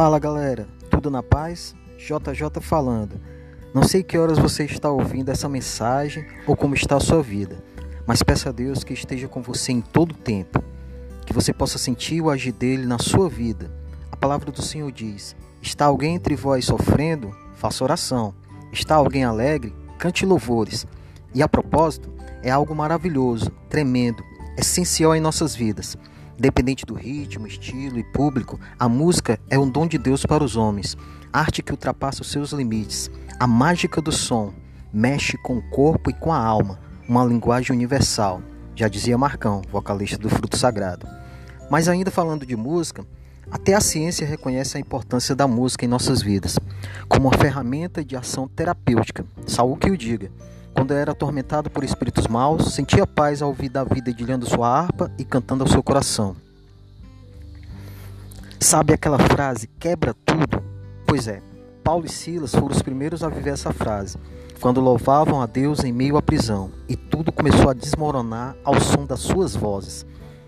Fala galera, tudo na paz? JJ falando. Não sei que horas você está ouvindo essa mensagem ou como está a sua vida, mas peço a Deus que esteja com você em todo o tempo, que você possa sentir o agir dele na sua vida. A palavra do Senhor diz: Está alguém entre vós sofrendo? Faça oração. Está alguém alegre? Cante louvores. E a propósito, é algo maravilhoso, tremendo, essencial em nossas vidas. Independente do ritmo, estilo e público, a música é um dom de Deus para os homens, arte que ultrapassa os seus limites. A mágica do som mexe com o corpo e com a alma, uma linguagem universal, já dizia Marcão, vocalista do Fruto Sagrado. Mas ainda falando de música, até a ciência reconhece a importância da música em nossas vidas, como uma ferramenta de ação terapêutica. Saúl que o diga. Quando era atormentado por espíritos maus, sentia paz ao ouvir Davi dedilhando sua harpa e cantando ao seu coração. Sabe aquela frase, quebra tudo? Pois é, Paulo e Silas foram os primeiros a viver essa frase, quando louvavam a Deus em meio à prisão, e tudo começou a desmoronar ao som das suas vozes.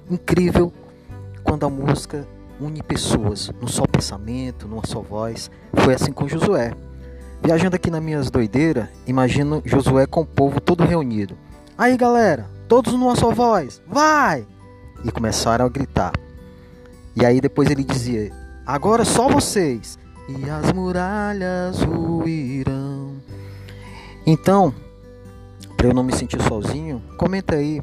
Incrível quando a música une pessoas num só pensamento, numa só voz. Foi assim com Josué. Viajando aqui nas minhas doideiras, imagino Josué com o povo todo reunido. Aí galera, todos numa só voz, vai! E começaram a gritar. E aí depois ele dizia: Agora só vocês, e as muralhas ruirão. Então, para eu não me sentir sozinho, comenta aí,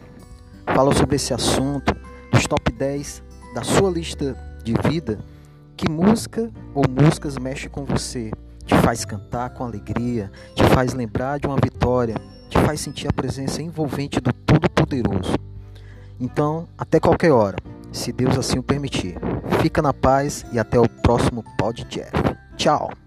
fala sobre esse assunto, dos top 10 da sua lista de vida. Que música ou músicas mexe com você? Te faz cantar com alegria, te faz lembrar de uma vitória, te faz sentir a presença envolvente do Todo-Poderoso. Então, até qualquer hora, se Deus assim o permitir. Fica na paz e até o próximo podcast. Tchau!